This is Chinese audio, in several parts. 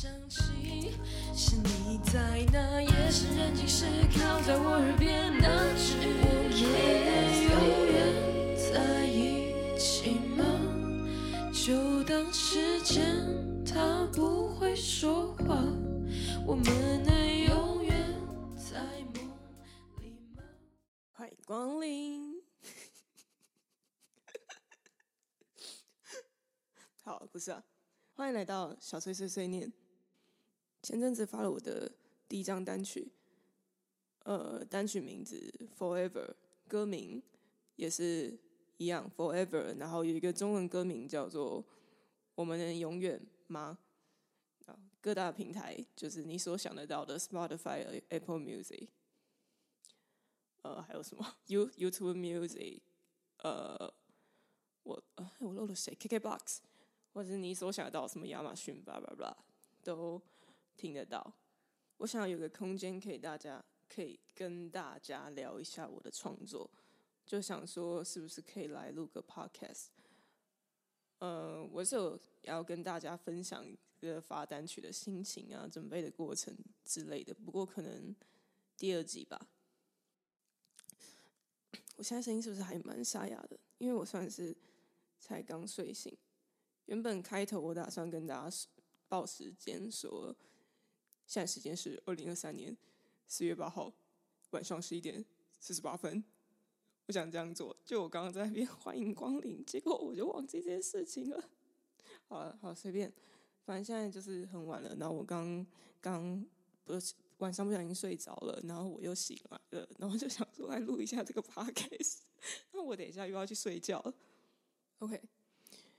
想起是你在那夜深人静时靠在我耳边那句我们永远在一起吗？就当时间它不会说话，我们能永远在梦里吗？欢迎光临。好，不是啊，欢迎来到小碎碎碎念。前阵子发了我的第一张单曲，呃，单曲名字《Forever》，歌名也是一样《Forever》，然后有一个中文歌名叫做《我们能永远吗》。啊，各大平台就是你所想得到的，Spotify、Apple Music，呃，还有什么 You YouTube Music，呃，我呃我漏了谁？KKBox，或者是你所想得到什么亚马逊，叭叭叭，都听得到。我想有个空间可以大家可以跟大家聊一下我的创作，就想说是不是可以来录个 Podcast。呃，我是有要跟大家分享一个发单曲的心情啊，准备的过程之类的。不过可能第二集吧。我现在声音是不是还蛮沙哑的？因为我算是才刚睡醒。原本开头我打算跟大家报时间，说现在时间是二零二三年四月八号晚上十一点四十八分。我想这样做，就我刚刚在那边 欢迎光临，结果我就忘记这件事情了。好了，好随便，反正现在就是很晚了。然后我刚刚不是晚上不小心睡着了，然后我又醒来了，然后就想说来录一下这个 podcast。那我等一下又要去睡觉了。OK，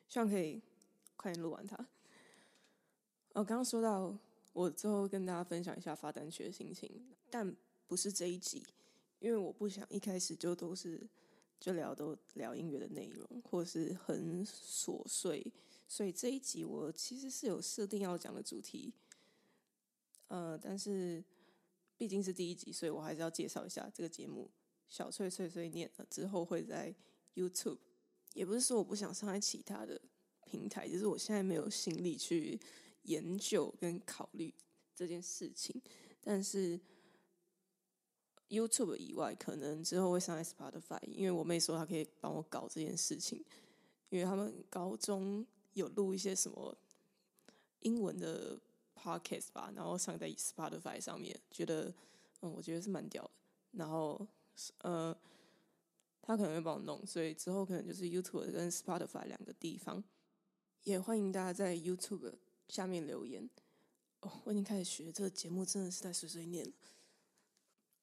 希望可以快点录完它。我刚刚说到，我最后跟大家分享一下发单曲的心情，但不是这一集。因为我不想一开始就都是就聊都聊音乐的内容，或是很琐碎，所以这一集我其实是有设定要讲的主题，呃，但是毕竟是第一集，所以我还是要介绍一下这个节目《小翠碎碎念》之后会在 YouTube，也不是说我不想上在其他的平台，只是我现在没有心力去研究跟考虑这件事情，但是。YouTube 以外，可能之后会上 Spotify，因为我妹说她可以帮我搞这件事情，因为他们高中有录一些什么英文的 Podcast 吧，然后上在 Spotify 上面，觉得嗯，我觉得是蛮屌的。然后呃，他可能会帮我弄，所以之后可能就是 YouTube 跟 Spotify 两个地方，也欢迎大家在 YouTube 下面留言。哦，我已经开始学这个节目，真的是在碎碎念了。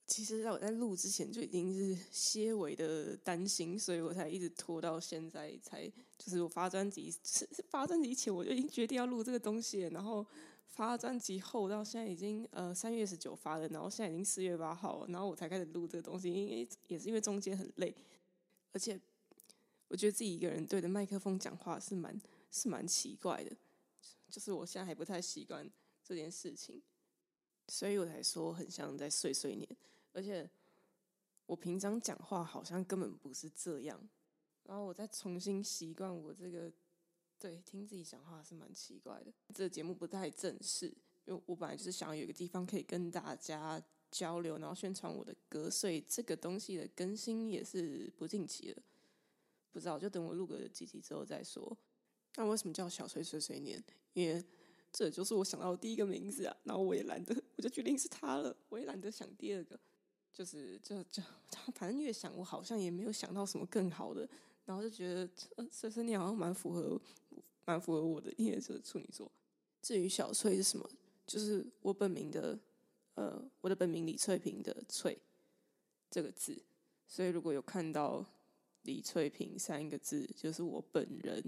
其实，在我在录之前就已经是些微的担心，所以我才一直拖到现在才就是我发专辑是发专辑前我就已经决定要录这个东西，然后发专辑后到现在已经呃三月十九发了，然后现在已经四月八号，然后我才开始录这个东西，因为也是因为中间很累，而且我觉得自己一个人对着麦克风讲话是蛮是蛮奇怪的，就是我现在还不太习惯这件事情，所以我才说很像在碎碎念。而且我平常讲话好像根本不是这样，然后我再重新习惯我这个，对，听自己讲话是蛮奇怪的。这节目不太正式，因为我本来就是想要有一个地方可以跟大家交流，然后宣传我的歌，所以这个东西的更新也是不定期的。不知道，就等我录个几集之后再说。那为什么叫小碎碎碎念？因为这就是我想到的第一个名字啊，然后我也懒得，我就决定是他了，我也懒得想第二个。就是就就，反正越想，我好像也没有想到什么更好的，然后就觉得，碎碎念好像蛮符合，蛮符合我的，因为是处女座。至于小翠是什么，就是我本名的，呃，我的本名李翠萍的翠这个字，所以如果有看到李翠萍三个字，就是我本人。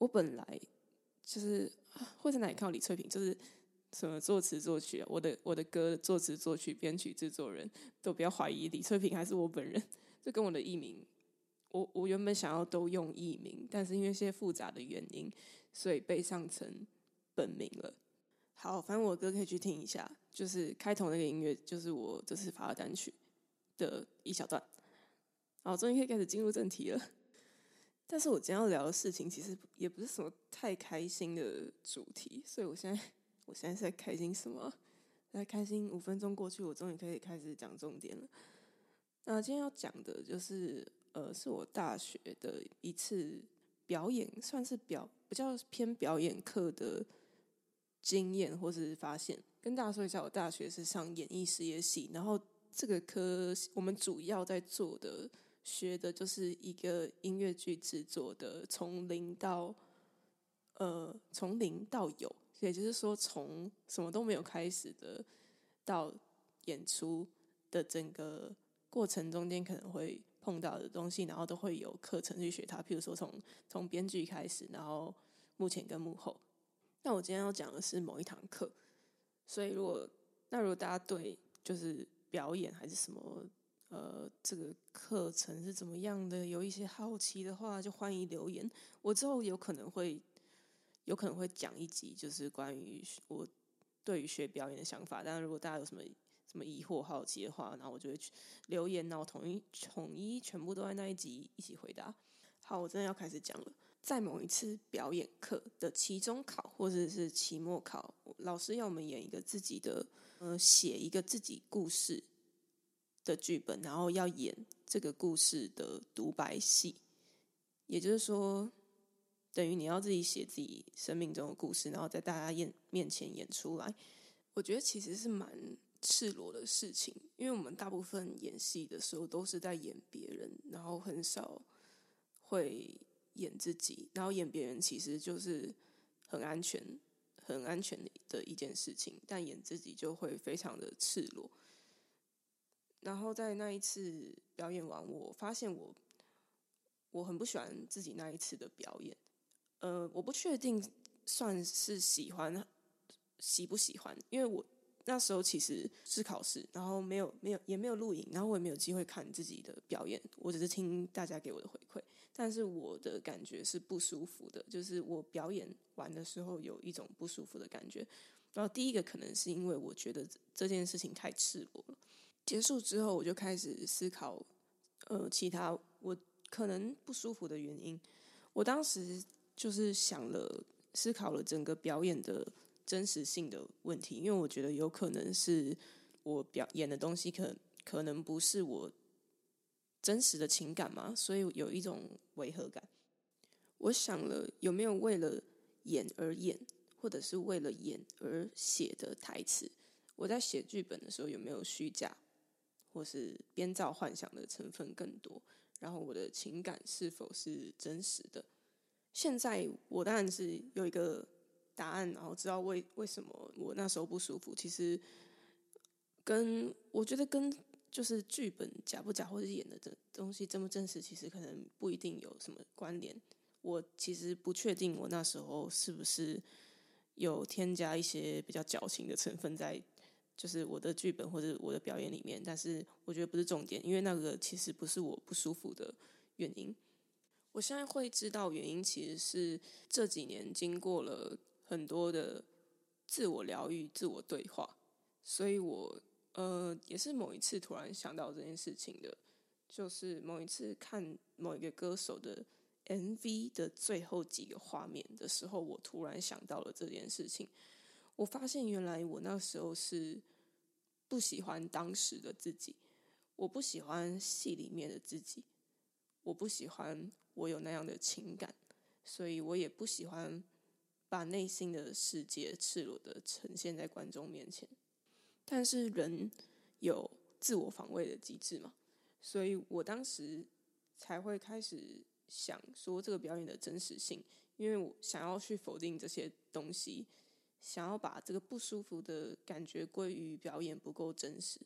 我本来就是会在哪里看到李翠萍，就是。什么作词作曲啊？我的我的歌作词作曲编曲制作人都不要怀疑李翠萍还是我本人，这跟我的艺名，我我原本想要都用艺名，但是因为一些复杂的原因，所以被上成本名了。好，反正我歌可以去听一下，就是开头那个音乐，就是我这次发的单曲的一小段。好，终于可以开始进入正题了。但是我今天要聊的事情，其实也不是什么太开心的主题，所以我现在。我现在是在开心什么？在开心五分钟过去，我终于可以开始讲重点了。那今天要讲的就是，呃，是我大学的一次表演，算是表比较偏表演课的经验或是发现。跟大家说一下，我大学是上演艺事业系，然后这个科我们主要在做的学的就是一个音乐剧制作的，从零到呃，从零到有。也就是说，从什么都没有开始的到演出的整个过程中间，可能会碰到的东西，然后都会有课程去学它。譬如说，从从编剧开始，然后幕前跟幕后。那我今天要讲的是某一堂课，所以如果那如果大家对就是表演还是什么呃这个课程是怎么样的，有一些好奇的话，就欢迎留言。我之后有可能会。有可能会讲一集，就是关于我对于学表演的想法。但是如果大家有什么什么疑惑、好奇的话，然后我就会去留言，然后统一统一全部都在那一集一起回答。好，我真的要开始讲了。在某一次表演课的期中考或者是期末考，老师要我们演一个自己的，呃，写一个自己故事的剧本，然后要演这个故事的独白戏，也就是说。等于你要自己写自己生命中的故事，然后在大家演面前演出来。我觉得其实是蛮赤裸的事情，因为我们大部分演戏的时候都是在演别人，然后很少会演自己。然后演别人其实就是很安全、很安全的一件事情，但演自己就会非常的赤裸。然后在那一次表演完，我发现我我很不喜欢自己那一次的表演。呃，我不确定算是喜欢喜不喜欢，因为我那时候其实是考试，然后没有没有也没有录影，然后我也没有机会看自己的表演，我只是听大家给我的回馈。但是我的感觉是不舒服的，就是我表演完的时候有一种不舒服的感觉。然后第一个可能是因为我觉得这件事情太赤裸了。结束之后，我就开始思考，呃，其他我可能不舒服的原因。我当时。就是想了、思考了整个表演的真实性的问题，因为我觉得有可能是我表演的东西，可可能不是我真实的情感嘛，所以有一种违和感。我想了有没有为了演而演，或者是为了演而写的台词？我在写剧本的时候有没有虚假，或是编造幻想的成分更多？然后我的情感是否是真实的？现在我当然是有一个答案，然后知道为为什么我那时候不舒服。其实跟我觉得跟就是剧本假不假，或者演的这东西真不真实，其实可能不一定有什么关联。我其实不确定我那时候是不是有添加一些比较矫情的成分在，就是我的剧本或者我的表演里面。但是我觉得不是重点，因为那个其实不是我不舒服的原因。我现在会知道原因，其实是这几年经过了很多的自我疗愈、自我对话，所以我呃也是某一次突然想到这件事情的，就是某一次看某一个歌手的 MV 的最后几个画面的时候，我突然想到了这件事情。我发现原来我那时候是不喜欢当时的自己，我不喜欢戏里面的自己，我不喜欢。我有那样的情感，所以我也不喜欢把内心的世界赤裸的呈现在观众面前。但是人有自我防卫的机制嘛，所以我当时才会开始想说这个表演的真实性，因为我想要去否定这些东西，想要把这个不舒服的感觉归于表演不够真实。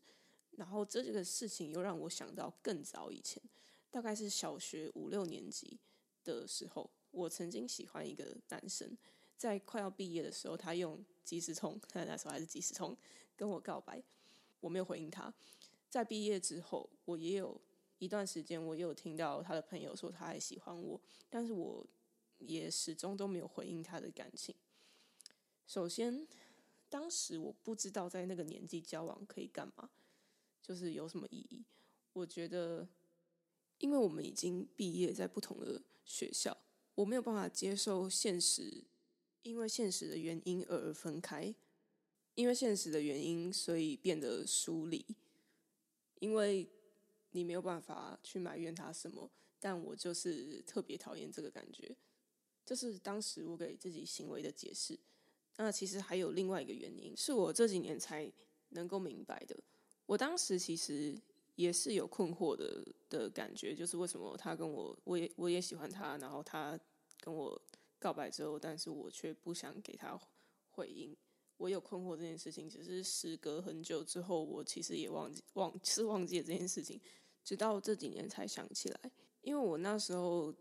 然后这个事情又让我想到更早以前。大概是小学五六年级的时候，我曾经喜欢一个男生，在快要毕业的时候，他用即时通，那时候还是即时通，跟我告白，我没有回应他。在毕业之后，我也有一段时间，我有听到他的朋友说他还喜欢我，但是我也始终都没有回应他的感情。首先，当时我不知道在那个年纪交往可以干嘛，就是有什么意义。我觉得。因为我们已经毕业，在不同的学校，我没有办法接受现实，因为现实的原因而分开。因为现实的原因，所以变得疏离。因为你没有办法去埋怨他什么，但我就是特别讨厌这个感觉。这是当时我给自己行为的解释。那其实还有另外一个原因，是我这几年才能够明白的。我当时其实也是有困惑的的感觉，就是为什么他跟我，我也我也喜欢他，然后他跟我告白之后，但是我却不想给他回应。我有困惑这件事情，只是时隔很久之后，我其实也忘记忘是忘记了这件事情，直到这几年才想起来。因为我那时候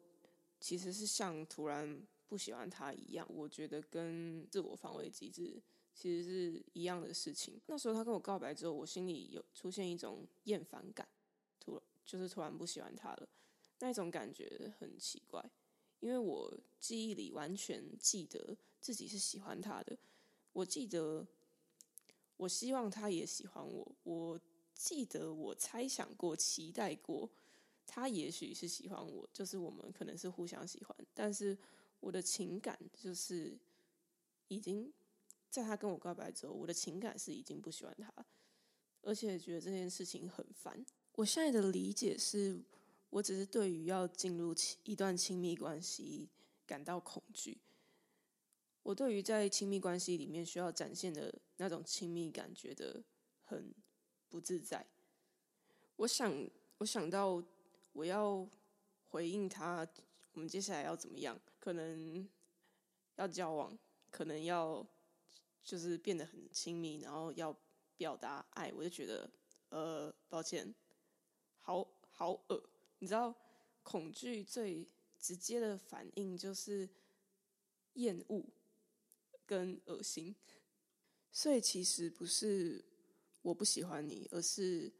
其实是像突然。不喜欢他一样，我觉得跟自我防卫机制其实是一样的事情。那时候他跟我告白之后，我心里有出现一种厌烦感，突就是突然不喜欢他了。那种感觉很奇怪，因为我记忆里完全记得自己是喜欢他的。我记得我希望他也喜欢我，我记得我猜想过、期待过他也许是喜欢我，就是我们可能是互相喜欢，但是。我的情感就是已经在他跟我告白之后，我的情感是已经不喜欢他，而且觉得这件事情很烦。我现在的理解是，我只是对于要进入一段亲密关系感到恐惧。我对于在亲密关系里面需要展现的那种亲密感觉得很不自在。我想，我想到我要回应他。我们接下来要怎么样？可能要交往，可能要就是变得很亲密，然后要表达爱。我就觉得，呃，抱歉，好好恶。你知道，恐惧最直接的反应就是厌恶跟恶心。所以其实不是我不喜欢你，而是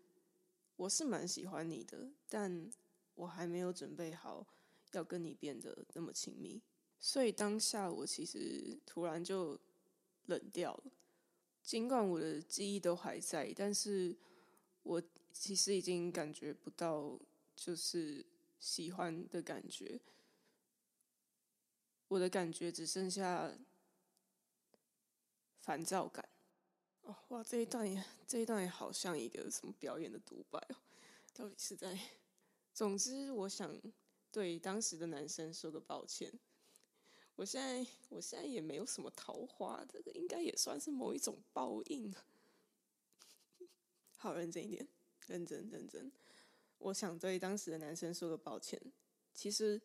我是蛮喜欢你的，但我还没有准备好。要跟你变得那么亲密，所以当下我其实突然就冷掉了。尽管我的记忆都还在，但是我其实已经感觉不到就是喜欢的感觉。我的感觉只剩下烦躁感。哦，哇，这一段也这一段也好像一个什么表演的独白哦，到底是在？总之，我想。对当时的男生说个抱歉。我现在我现在也没有什么桃花，这个应该也算是某一种报应。好，认真一点，认真认真。我想对当时的男生说个抱歉。其实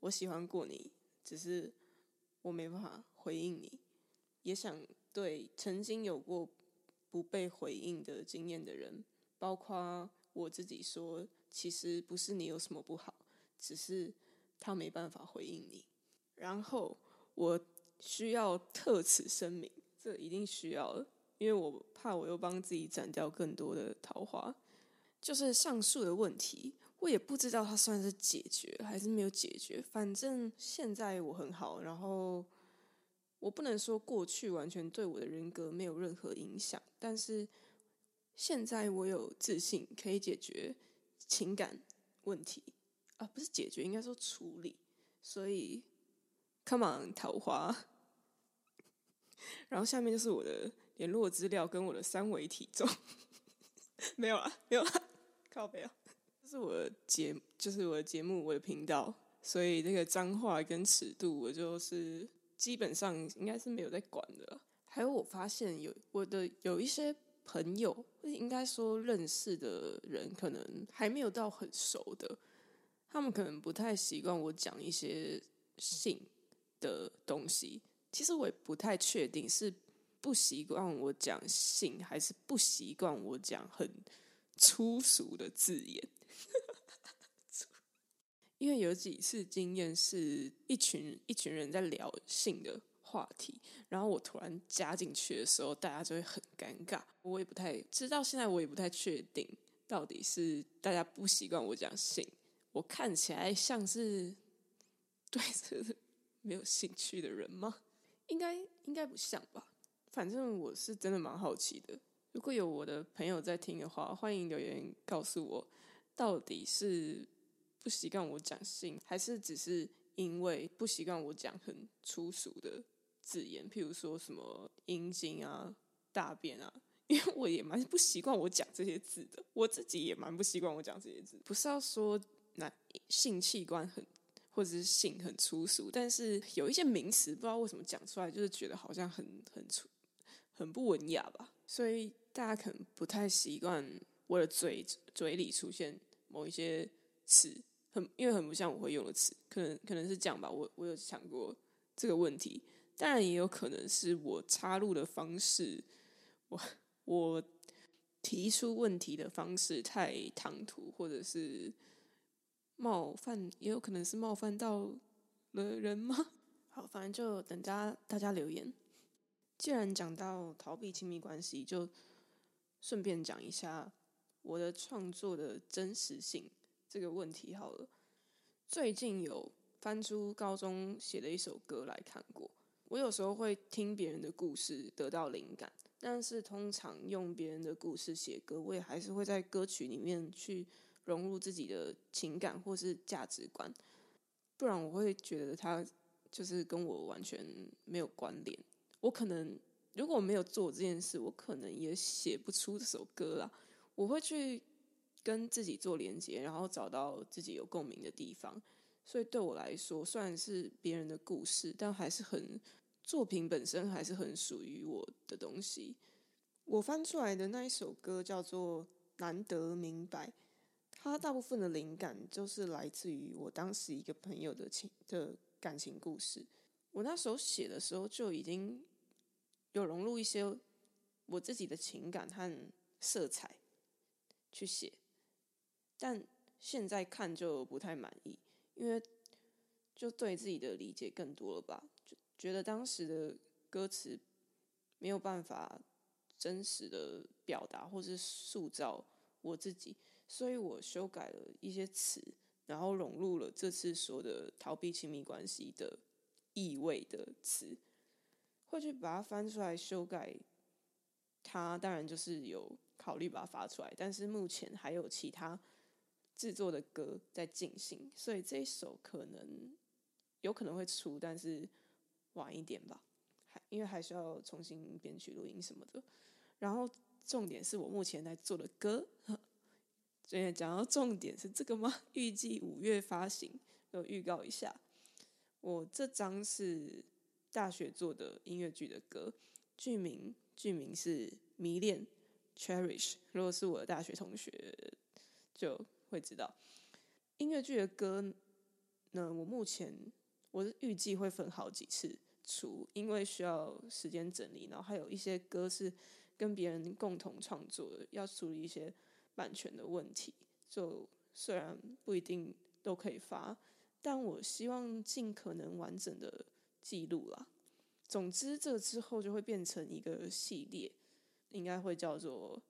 我喜欢过你，只是我没办法回应你。也想对曾经有过不被回应的经验的人，包括我自己说，其实不是你有什么不好。只是他没办法回应你，然后我需要特此声明，这一定需要，因为我怕我又帮自己斩掉更多的桃花。就是上述的问题，我也不知道它算是解决还是没有解决。反正现在我很好，然后我不能说过去完全对我的人格没有任何影响，但是现在我有自信可以解决情感问题。啊，不是解决，应该说处理。所以，Come on，桃花。然后下面就是我的联络资料跟我的三维体重。没有了，没有了，靠背啊。这是我的节，就是我的节目，我的频道。所以那个脏话跟尺度，我就是基本上应该是没有在管的。还有，我发现有我的有一些朋友，应该说认识的人，可能还没有到很熟的。他们可能不太习惯我讲一些性的东西，其实我也不太确定是不习惯我讲性，还是不习惯我讲很粗俗的字眼。因为有几次经验是一群一群人在聊性的话题，然后我突然加进去的时候，大家就会很尴尬。我也不太知道，现在我也不太确定到底是大家不习惯我讲性。我看起来像是对这没有兴趣的人吗？应该应该不像吧。反正我是真的蛮好奇的。如果有我的朋友在听的话，欢迎留言告诉我，到底是不习惯我讲性，还是只是因为不习惯我讲很粗俗的字眼，譬如说什么阴茎啊、大便啊，因为我也蛮不习惯我讲这些字的，我自己也蛮不习惯我讲这些字。不是要说那性器官很或者是性很粗俗，但是有一些名词不知道为什么讲出来，就是觉得好像很很粗很不文雅吧。所以大家可能不太习惯我的嘴嘴里出现某一些词，很因为很不像我会用的词，可能可能是这样吧。我我有想过这个问题。当然也有可能是我插入的方式，我我提出问题的方式太唐突，或者是冒犯，也有可能是冒犯到了人吗？好，反正就等大家大家留言。既然讲到逃避亲密关系，就顺便讲一下我的创作的真实性这个问题好了。最近有翻出高中写的一首歌来看过。我有时候会听别人的故事得到灵感，但是通常用别人的故事写歌，我也还是会在歌曲里面去融入自己的情感或是价值观，不然我会觉得他就是跟我完全没有关联。我可能如果没有做这件事，我可能也写不出这首歌啦。我会去跟自己做连接，然后找到自己有共鸣的地方。所以对我来说，虽然是别人的故事，但还是很作品本身还是很属于我的东西。我翻出来的那一首歌叫做《难得明白》，它大部分的灵感就是来自于我当时一个朋友的情的感情故事。我那时候写的时候就已经有融入一些我自己的情感和色彩去写，但现在看就不太满意。因为就对自己的理解更多了吧，觉得当时的歌词没有办法真实的表达或是塑造我自己，所以我修改了一些词，然后融入了这次说的逃避亲密关系的意味的词，会去把它翻出来修改。它当然就是有考虑把它发出来，但是目前还有其他。制作的歌在进行，所以这首可能有可能会出，但是晚一点吧，还因为还需要重新编曲、录音什么的。然后重点是我目前在做的歌，所以讲到重点是这个吗？预计五月发行，就预告一下。我这张是大学做的音乐剧的歌，剧名剧名是《迷恋》（Cherish）。如果是我的大学同学，就。会知道音乐剧的歌呢？我目前我是预计会分好几次出，因为需要时间整理。然后还有一些歌是跟别人共同创作的，要处理一些版权的问题。就虽然不一定都可以发，但我希望尽可能完整的记录啦。总之，这之后就会变成一个系列，应该会叫做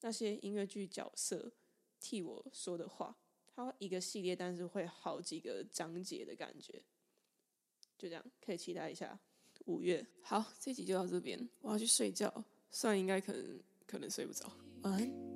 那些音乐剧角色。替我说的话，它一个系列，但是会好几个章节的感觉，就这样，可以期待一下。五月，好，这集就到这边，我要去睡觉，虽然应该可能可能睡不着，晚安。